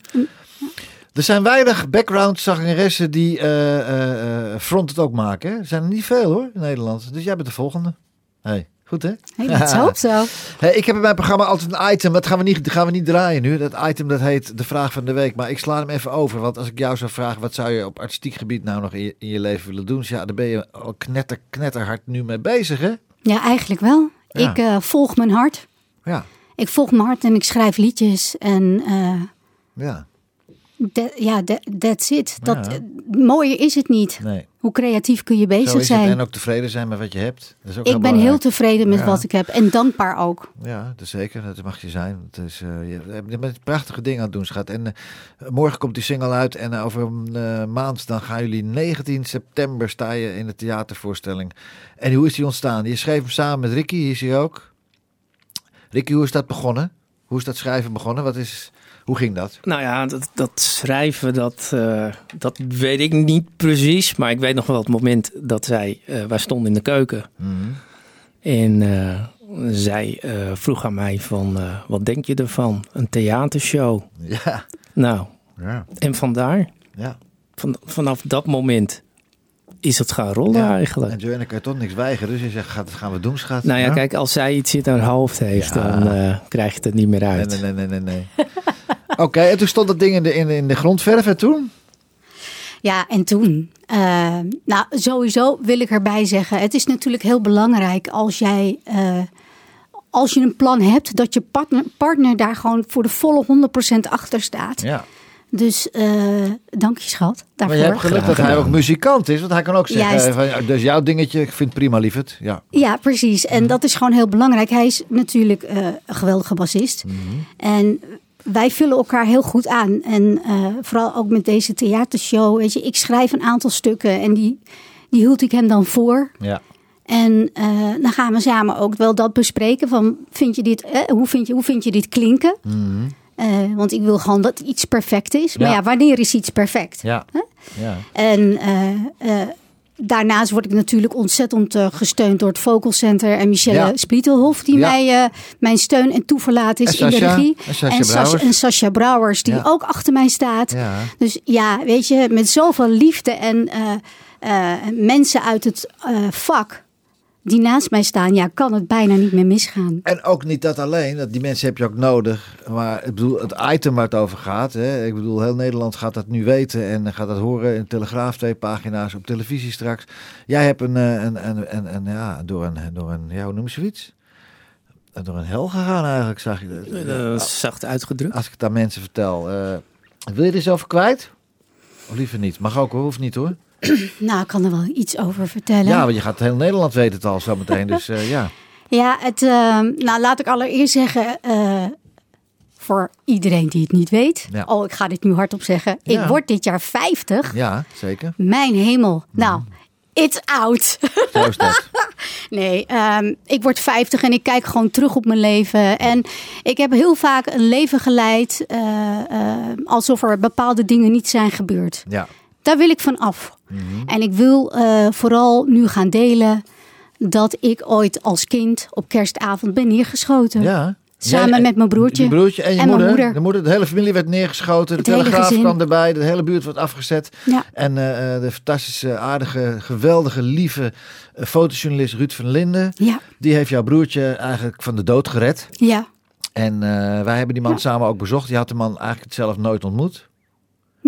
Er zijn weinig background zangeressen die eh, front het ook maken. Hè? Er zijn er niet veel hoor in Nederland. Dus jij bent de volgende. Hey, goed hè? Hey, dat hoop zo. Hey, ik heb in mijn programma altijd een item. Dat gaan we, niet, dat gaan we niet draaien nu. Dat item dat heet de vraag van de week. Maar ik sla hem even over. Want als ik jou zou vragen. Wat zou je op artistiek gebied nou nog in je, in je leven willen doen? Ja, daar ben je al knetter, knetterhard nu mee bezig hè? Ja, eigenlijk wel. Ja. Ik volg mijn hart. Ja. ik volg mijn hart en ik schrijf liedjes. En Ja, ja, that- that's it. Dat, Ja. eh, mooier is het niet. nee. Hoe creatief kun je bezig zijn? En ook tevreden zijn met wat je hebt. Dat is ook ik ben heel tevreden met Ja. wat ik heb. En dankbaar ook. Ja, dat is zeker. Dat mag je zijn. Het is, eh, je je bent prachtige dingen aan het doen, schat. En eh, morgen komt die single uit. En over een maand dan gaan jullie 19 september sta je in de theatervoorstelling. En hoe is die ontstaan? Je schreef hem samen met Ricky, hier is hij ook. Ricky, hoe is dat begonnen? Hoe is dat schrijven begonnen? Wat is, hoe ging dat? Nou ja, dat, dat schrijven, dat, eh, dat weet ik niet precies. Maar ik weet nog wel het moment dat zij... eh wij stonden in de keuken. Mhm. En eh, zij vroeg aan mij van... wat denk je ervan? Een theatershow. Ja, Nou, ja, en vandaar, ja. van, vanaf dat moment... is het gaan rollen Ja. eigenlijk. En Joanne kan toch niks weigeren. Dus je zegt, gaat, gaan we doen, schat. Nou ja, kijk, als zij iets in haar hoofd heeft, Ja. dan eh, krijg je het niet meer uit. nee, nee, nee, nee. nee. Oké, en toen stond dat ding in de, in, de- in de grondverf en toen? Ja, en toen? eh, nou, sowieso wil ik erbij zeggen. Het is natuurlijk heel belangrijk als jij... eh, als je een plan hebt, dat je partner, partner daar gewoon voor de volle 100% achter staat. Ja. Dus eh, dank je schat Maar daarvoor. je hebt geluk dat hij ook muzikant is. Want hij kan ook zeggen, van, dus jouw dingetje, ik vind het prima, lieverd. Ja. Ja, precies. En dat is gewoon heel belangrijk. Hij is natuurlijk een geweldige bassist. En wij vullen elkaar heel goed aan. En eh, vooral ook met deze theatershow. Weet je, ik schrijf een aantal stukken en die, die hield ik hem dan voor. ja. En eh, dan gaan we samen ook wel dat bespreken. Van, vind je dit, eh, hoe, vind je, hoe vind je dit klinken? Eh, want ik wil gewoon dat iets perfect is. Maar Ja. wanneer is iets perfect? Ja. ja. En daarnaast word ik natuurlijk ontzettend eh, gesteund door het Vocal Center en Michelle Ja. Splietelhof, die Ja. mij eh, mijn steun en toeverlaat is En in de regie. En Sascha en, Brouwers. en Sascha Brouwers, die Ja. ook achter mij staat. Dus ja, weet je, met zoveel liefde en eh, mensen uit het vak die naast mij staan, ja, kan het bijna niet meer misgaan. En ook niet dat alleen, dat die mensen heb je ook nodig. Maar ik bedoel, het item waar het over gaat. Hè, ik bedoel, heel Nederland gaat dat nu weten en gaat dat horen in Telegraaf, twee pagina's op televisie straks. Jij hebt een, eh, een, een, een, een ja, door een, door een, ja, hoe noem je zoiets? Eh, Door een hel gegaan eigenlijk, zag je dat. Eh, zacht uitgedrukt. Als ik het aan mensen vertel. eh, wil je er zelf kwijt? Of liever niet? Mag ook hoor, hoeft niet hoor. Nou, ik kan er wel iets over vertellen. Ja, want je gaat heel Nederland weten het al zometeen. Dus eh, ja. Ja, het, eh, nou laat ik allereerst zeggen, eh, voor iedereen die het niet weet. Ja. Oh, ik ga dit nu hardop zeggen. Ja. Ik word dit jaar 50. ja, zeker. Mijn hemel. Nou, it's out. Zo is dat. nee, ehm, ik word 50 en ik kijk gewoon terug op mijn leven. En ik heb heel vaak een leven geleid eh, alsof er bepaalde dingen niet zijn gebeurd. Ja. Daar wil ik van af. En ik wil eh, vooral nu gaan delen dat ik ooit als kind op kerstavond ben neergeschoten. Ja. Samen Jij- met mijn broertje. Je broertje en je En mijn moeder. moeder. De moeder. De hele familie werd neergeschoten. De telegraaf kwam erbij. De hele buurt wordt afgezet. Ja. En eh, eh, de fantastische, aardige, geweldige, lieve eh, fotojournalist Ruud van Linden. Ja, Die heeft jouw broertje eigenlijk van de dood gered. ja. En wij hebben die man Ja. samen ook bezocht. Die had de man eigenlijk zelf nooit ontmoet.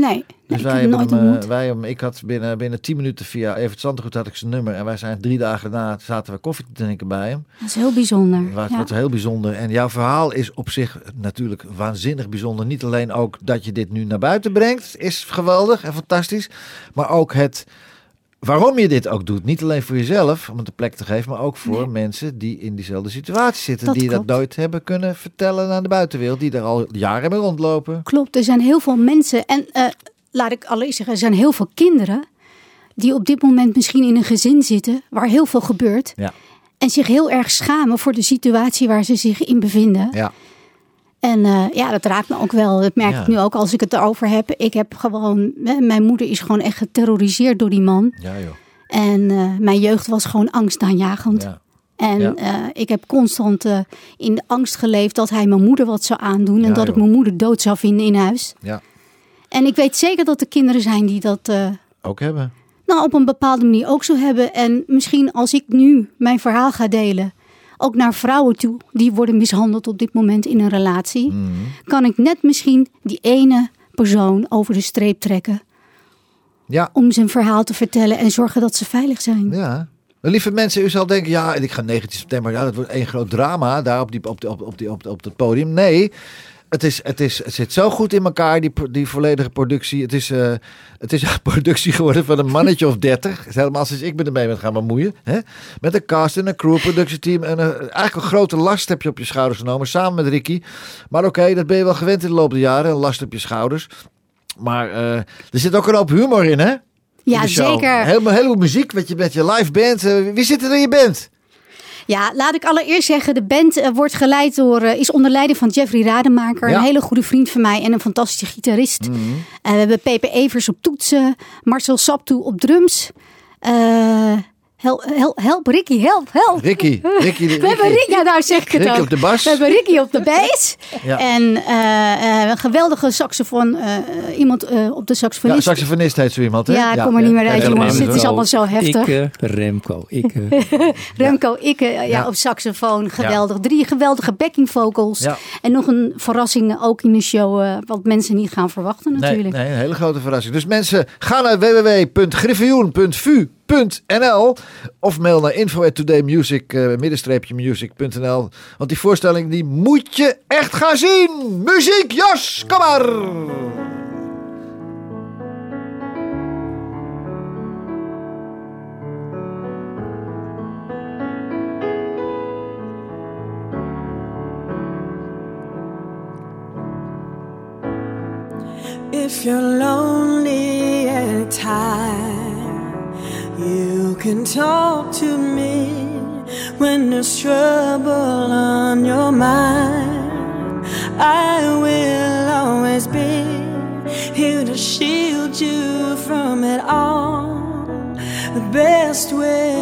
Nee, Dus ik wij hebben hem, eh, wij hem, ik had binnen, binnen 10 minuten via Evert Zandergoed had ik zijn nummer. En wij zijn drie dagen daarna zaten we koffie te drinken bij hem. Dat is heel bijzonder. Wat, ja. wat heel bijzonder. En jouw verhaal is op zich natuurlijk waanzinnig bijzonder. Niet alleen ook dat je dit nu naar buiten brengt, is geweldig en fantastisch. Maar ook het waarom je dit ook doet. Niet alleen voor jezelf, om het een plek te geven, maar ook voor Nee. mensen die in diezelfde situatie zitten. Dat die klopt. dat nooit hebben kunnen vertellen aan de buitenwereld. Die er al jaren hebben rondlopen. Klopt, er zijn heel veel mensen. En eh, laat ik allereerst zeggen, er zijn heel veel kinderen die op dit moment misschien in een gezin zitten waar heel veel gebeurt. Ja. En zich heel erg schamen voor de situatie waar ze zich in bevinden. Ja. En eh, ja, dat raakt me ook wel. Dat merk Ja. ik nu ook als ik het erover heb. Ik heb gewoon, hè, mijn moeder is gewoon echt geterroriseerd door die man. Ja, joh. En eh, mijn jeugd was gewoon angstaanjagend. Ja. En Ja. eh, ik heb constant in de angst geleefd dat hij mijn moeder wat zou aandoen. En dat ik mijn moeder dood zou vinden in huis. ja. En ik weet zeker dat er kinderen zijn die dat Ook hebben. nou, op een bepaalde manier ook zo hebben. En misschien als ik nu mijn verhaal ga delen, ook naar vrouwen toe die worden mishandeld op dit moment in een relatie, Mhm. kan ik net misschien die ene persoon over de streep trekken Ja. om zijn verhaal te vertellen en zorgen dat ze veilig zijn. Ja. Lieve mensen, u zal denken, ja, ik ga 19 september, ja, dat wordt één groot drama daar op, die, op, die, op, op, die, op, op het podium. Nee, het, is, het, is, het zit zo goed in elkaar, die, die volledige productie. Het is, eh, het is een productie geworden van een mannetje of 30. Het is Helemaal sinds ik me ermee ben gaan bemoeien. Hè? Met een cast en een crew, productieteam. En een, eigenlijk een grote last heb je op je schouders genomen, samen met Ricky. Maar oké, dat ben je wel gewend in de loop der jaren, een last op je schouders. Maar eh, er zit ook een hoop humor in, hè? Ja, show. zeker. Heel, heel muziek met je, met je live band. Eh, wie zit er in je band? Ja, laat ik allereerst zeggen, de band eh, wordt geleid door, eh, is onder leiding van Jeffrey Rademaker. Ja. Een hele goede vriend van mij en een fantastische gitarist. En we hebben Pepe Evers op toetsen, Marcel Saptoe op drums. Help, help, help, Ricky, help, help. Ricky. Ricky, We hebben Ricky, ja, nou zeg ik het Ricky ook. op de bas. We hebben Ricky op de bass. Ja. En eh, eh, een geweldige saxofoon, eh, iemand eh, op de Ja, saxofonist. saxofonist heet zo iemand, hè? Ja, ik kom er niet meer uit, jongens. Het is allemaal zo heftig. Ikke, Remco, Ikke. Remco Ikke ja, Ja. op saxofoon, geweldig. Drie geweldige backing vocals. Ja. En nog een verrassing ook in de show, wat mensen niet gaan verwachten Nee, natuurlijk. nee, een hele grote verrassing. Dus mensen, ga naar of mail naar info@todaymusic eh, middenstreepje music.nl. Want die voorstelling die moet je echt gaan zien. Muziek, Jos, kom maar. If can talk to me when there's trouble on your mind. I will always be here to shield you from it all the best way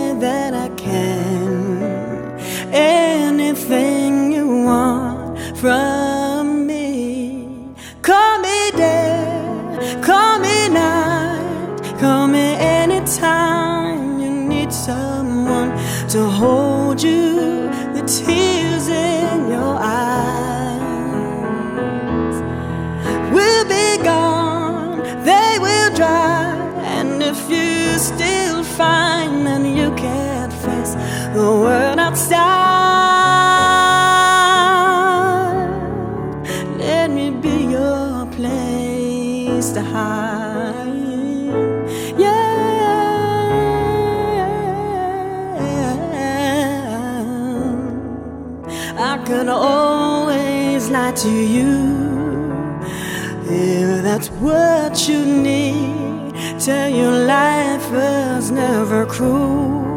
cruel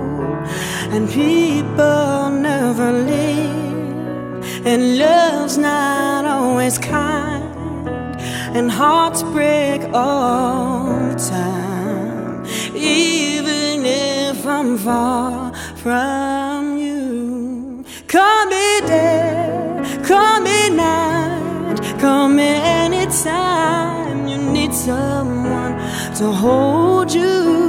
and people never leave, and love's not always kind, and hearts break all the time. Even if I'm far from you, call me day, call me night, call me anytime you need someone to hold you.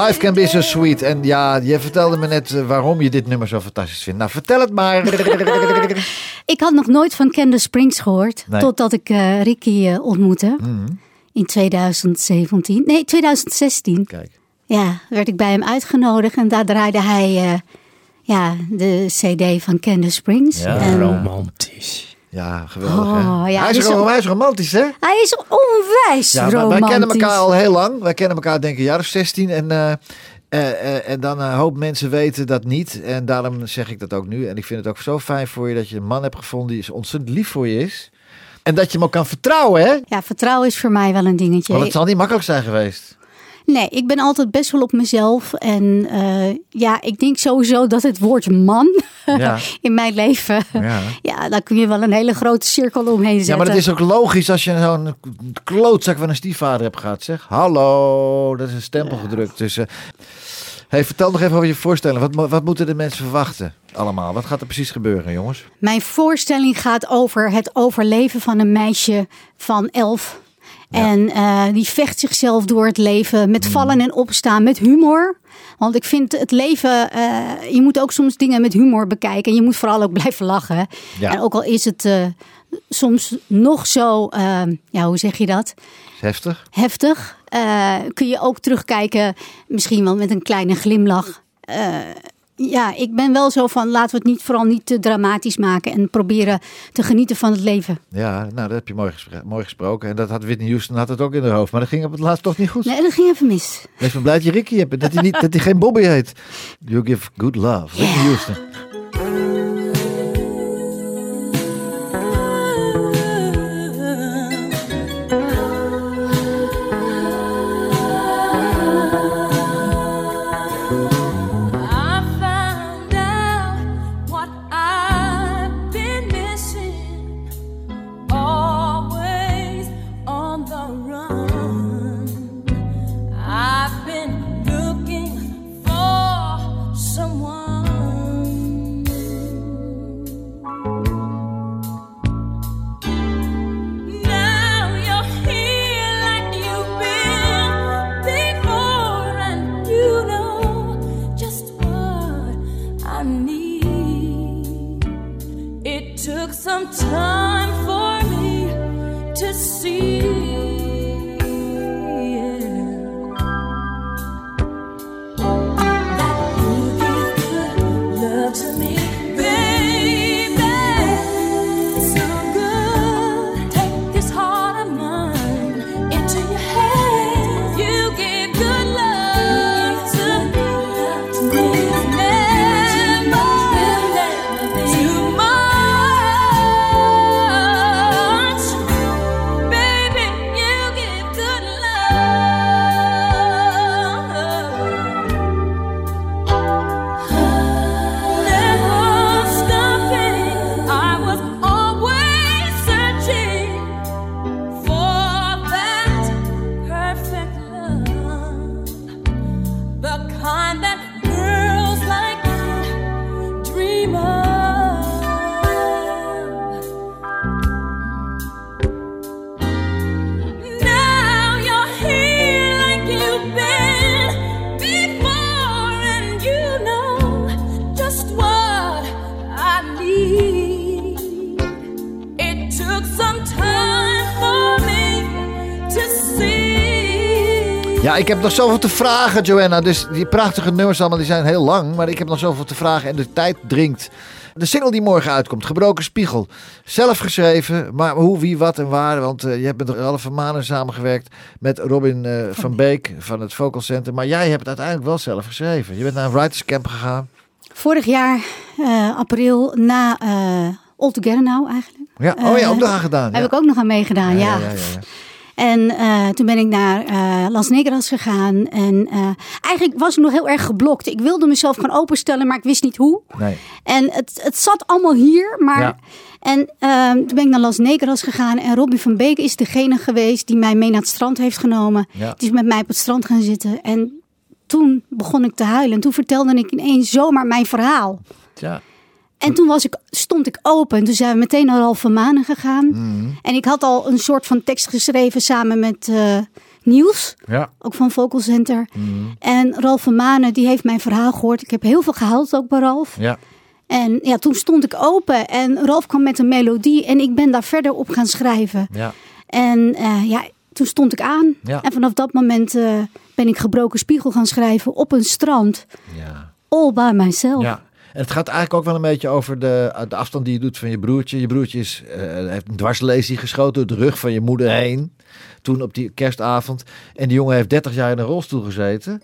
Life can be so sweet. En ja, je vertelde me net eh, waarom je dit nummer zo fantastisch vindt. Nou, vertel het maar. Ik had nog nooit van Candace Springs gehoord, Nee. totdat ik eh, Ricky eh, ontmoette. Mhm. In 2017, nee 2016. Kijk. Ja, werd ik bij hem uitgenodigd en daar draaide hij eh, ja, de CD van Candace Springs. Ja. En Romantisch. Ja, geweldig Oh, hè? ja, hij, is dus hij is romantisch hè? hij is onwijs Ja, wij- romantisch. wij kennen elkaar al heel lang. Wij kennen elkaar denk ik een jaar of 16. En, eh, eh, eh, en dan een hoop mensen weten dat niet. En daarom zeg ik dat ook nu. En ik vind het ook zo fijn voor je dat je een man hebt gevonden die ontzettend lief voor je is. En dat je hem ook kan vertrouwen hè? Ja, vertrouwen is voor mij wel een dingetje. Want het zal niet makkelijk zijn geweest. Nee, ik ben altijd best wel op mezelf. En eh, ja, ik denk sowieso dat het woord man Ja. in mijn leven... Ja. Ja, daar kun je wel een hele grote cirkel omheen zetten. Ja, maar dat is ook logisch als je zo'n klootzak van een stiefvader hebt gehad, zeg. Hallo, dat is een stempel gedrukt. Dus, eh, hey, vertel nog even over je voorstelling. Wat, wat moeten de mensen verwachten allemaal? Wat gaat er precies gebeuren, jongens? Mijn voorstelling gaat over het overleven van een meisje van elf. En eh, die vecht zichzelf door het leven met vallen en opstaan, met humor. Want ik vind het leven, eh, je moet ook soms dingen met humor bekijken. En je moet vooral ook blijven lachen. Ja. En ook al is het eh, soms nog zo, ja, hoe zeg je dat? Heftig? heftig. kun je ook terugkijken, misschien wel met een kleine glimlach. Ja, ik ben wel zo van laten we het niet, vooral niet te dramatisch maken en proberen te genieten van het leven. Ja, nou, dat heb je mooi, gespre- mooi gesproken. En dat had Whitney Houston had het ook in haar hoofd. Maar dat ging op het laatst toch niet goed. Nee, dat ging even mis. Wees maar blij dat je Ricky hebt. Dat hij, niet, dat hij geen Bobby heet. You give good love. Whitney Houston. sometimes. Ik heb nog zoveel te vragen, Joanna. Dus die prachtige nummers allemaal, die zijn heel lang. Maar ik heb nog zoveel te vragen en de tijd dringt. De single die morgen uitkomt, Gebroken Spiegel. Zelf geschreven, maar hoe, wie, wat en waar. Want eh, je hebt met Ralf van Manen samengewerkt. Met Robin eh, van Beek van het Vocal Center. Maar jij hebt het uiteindelijk wel zelf geschreven. Je bent naar een writers camp gegaan. Vorig jaar, eh, april, na All Together Now eigenlijk. Ja, oh ja, ook nog aan gedaan. Ja. Heb ik ook nog aan meegedaan, ja. ja, ja, ja. En eh, toen ben ik naar eh, Las Negras gegaan. En eh, eigenlijk was ik nog heel erg geblokt. Ik wilde mezelf gaan openstellen, maar ik wist niet hoe. Nee. En het, het zat allemaal hier. Maar... Ja. En ehm, toen ben ik naar Las Negras gegaan. En Robin van Beek is degene geweest die mij mee naar het strand heeft genomen. Ja. Die is met mij op het strand gaan zitten. En toen begon ik te huilen. En toen vertelde ik ineens zomaar mijn verhaal. Tja. En toen was ik, stond ik open. En toen zijn we meteen naar van Manen gegaan. Mhm. En ik had al een soort van tekst geschreven samen met eh, Niels. Ja. Ook van Vocal Center. Mhm. En Ralph van Manen, die heeft mijn verhaal gehoord. Ik heb heel veel gehuild ook bij Ralph. Ja. En ja, toen stond ik open. En Ralph kwam met een melodie. En ik ben daar verder op gaan schrijven. Ja. En eh, ja, toen stond ik aan. Ja. En vanaf dat moment eh, ben ik Gebroken Spiegel gaan schrijven op een strand. Ja. All by myself. Ja. En het gaat eigenlijk ook wel een beetje over de, de afstand die je doet van je broertje. Je broertje is, eh, heeft een dwarslesie geschoten door de rug van je moeder heen. Toen op die kerstavond. En die jongen heeft 30 jaar in een rolstoel gezeten.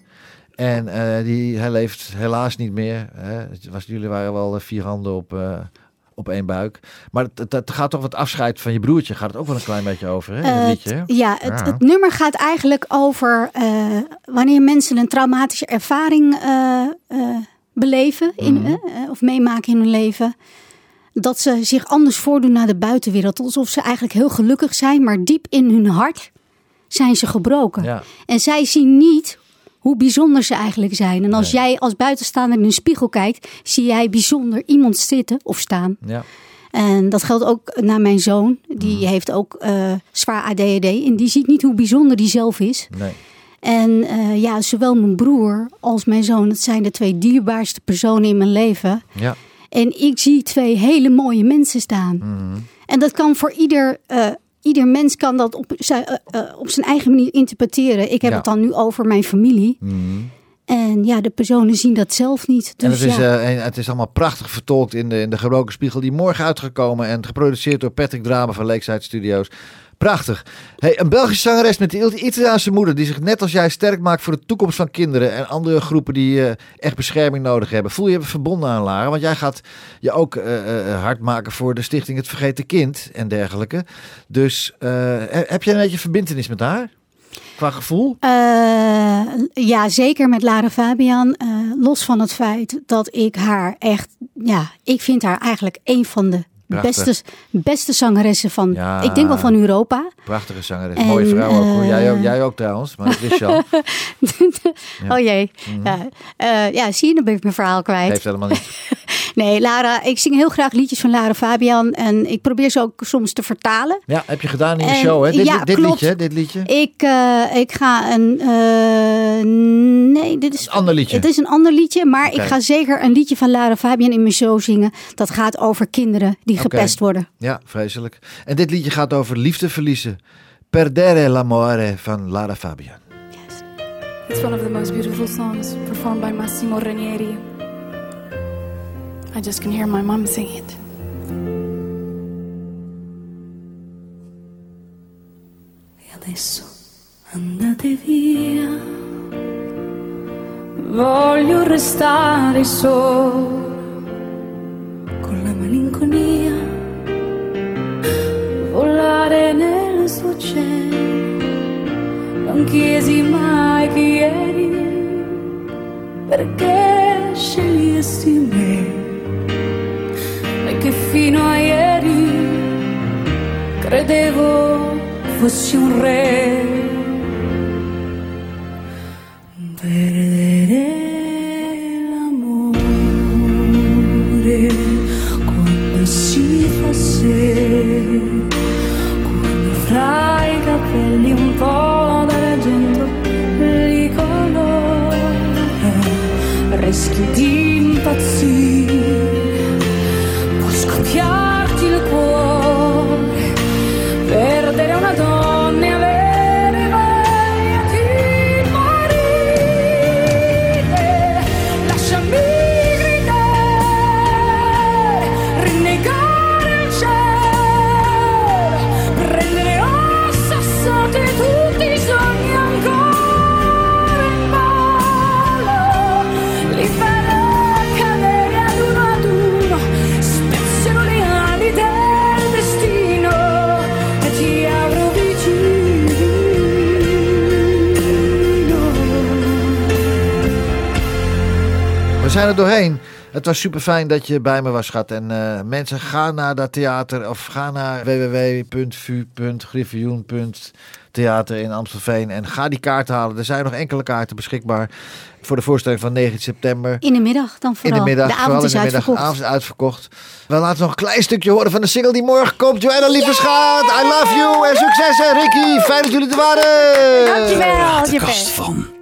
En eh, die, hij leeft helaas niet meer. Hè. Was, jullie waren wel eh, vier handen op, op één buik. Maar het, gaat toch wat afscheid van je broertje. Gaat het ook wel een klein beetje over, hè? Liedje, hè? ja, het, het nummer gaat eigenlijk over wanneer mensen een traumatische ervaring beleven in, Mhm. eh, of meemaken in hun leven. Dat ze zich anders voordoen naar de buitenwereld. Alsof ze eigenlijk heel gelukkig zijn, maar diep in hun hart zijn ze gebroken. Ja. En zij zien niet hoe bijzonder ze eigenlijk zijn. En als jij als buitenstaander in een spiegel kijkt, zie jij bijzonder iemand zitten of staan. Ja. En dat geldt ook naar mijn zoon. Die Mhm. heeft ook eh, zwaar ADHD. En die ziet niet hoe bijzonder die zelf is. Nee. En eh, ja, zowel mijn broer als mijn zoon, dat zijn de twee dierbaarste personen in mijn leven. Ja. En ik zie twee hele mooie mensen staan. Mhm. En dat kan voor ieder, eh, ieder mens kan dat op zijn, eh, op zijn eigen manier interpreteren. Ik heb Ja. het dan nu over mijn familie. Mhm. En ja, de personen zien dat zelf niet. En Dus het is, ja. eh, en het is allemaal prachtig vertolkt in de, in de gebroken spiegel die morgen uitgekomen en geproduceerd door Patrick Drama van Lakeside Studios. Prachtig. Hey, een Belgische zangeres met een Italiaanse moeder die zich net als jij sterk maakt voor de toekomst van kinderen en andere groepen die eh, echt bescherming nodig hebben. Voel je je verbonden aan Lara? Want jij gaat je ook eh, eh, hard maken voor de stichting Het Vergeten Kind en dergelijke. Dus he- heb je een beetje verbindenis met haar? Qua gevoel? Ja, zeker met Lara Fabian. Los van het feit dat ik haar echt, ja, ik vind haar eigenlijk een van de Prachtig. beste, beste zangeressen van, Ja. ik denk wel van Europa. Prachtige zangeres. Mooie vrouw ook hoor. Jij, ook. eh, jij ook trouwens, maar al. Ja. Oh jee. Mhm. Ja, Eh, ja, zie je, dan ben ik mijn verhaal kwijt. Heeft helemaal niet. Nee, Lara, ik zing heel graag liedjes van Lara Fabian. En ik probeer ze ook soms te vertalen. Ja, heb je gedaan in je En- show, hè? Dit, ja, dit klopt. liedje, dit liedje. Ik, eh, ik ga een. nee, dit is. Een ander liedje. Het is een ander liedje, maar ik ga zeker een liedje van Lara Fabian in mijn show zingen. Dat gaat over kinderen die Gepest worden. Ja, vreselijk. En dit liedje gaat over liefde verliezen. Perdere l'amore van Lara Fabian. It's one of the most beautiful songs performed by Massimo Ranieri. I just can hear my mom sing it. E adesso andate via. Voglio restare solo con la malinconia. Volare nel suo cielo. Non chiesi mai chi eri. Perché scegliesti me. E che fino a ieri credevo fossi un re. Er doorheen. Het was super fijn dat je bij me was, schat. En eh, mensen, ga naar dat theater of ga naar www.vu.griffioen.theater in Amstelveen. En ga die kaart halen. Er zijn nog enkele kaarten beschikbaar voor de voorstelling van 19 september. In de middag dan In vooral. de middag, de vooral avond in is de middag. uitverkocht. Avond is uitverkocht. We laten nog een klein stukje horen van de single die morgen komt. Joanna Liefeschaat, I love you en succes hè Ricky. Fijn dat jullie er waren. Dankjewel, De Jeppe. kast van.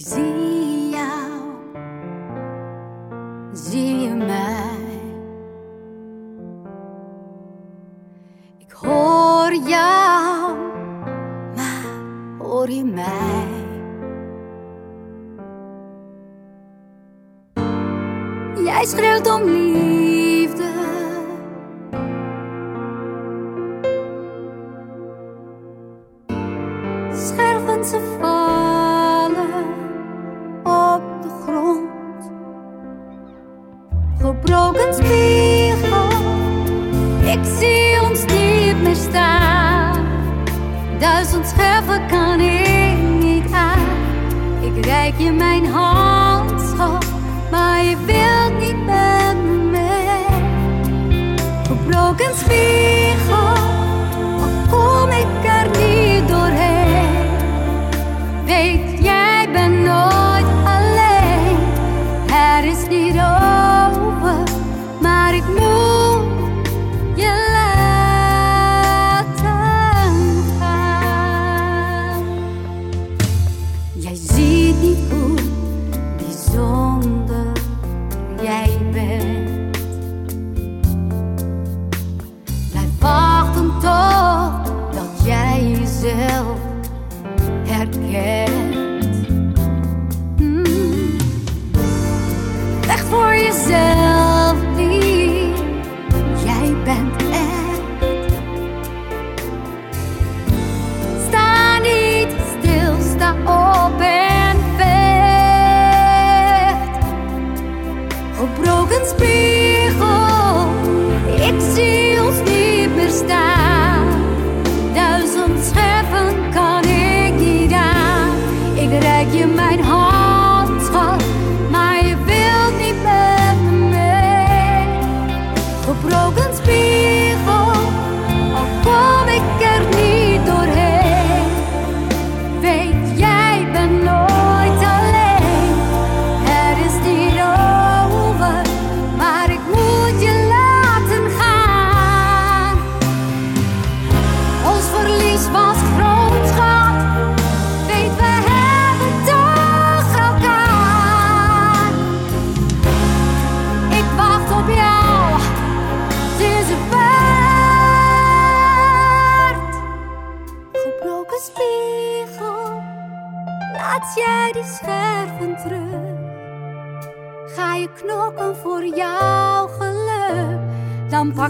Zie jou, zie mij? Ik hoor jou, maar hoor je mij? Jij schreeuwt om liefde.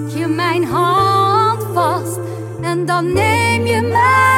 je mijn hand vast en dan neem je mij.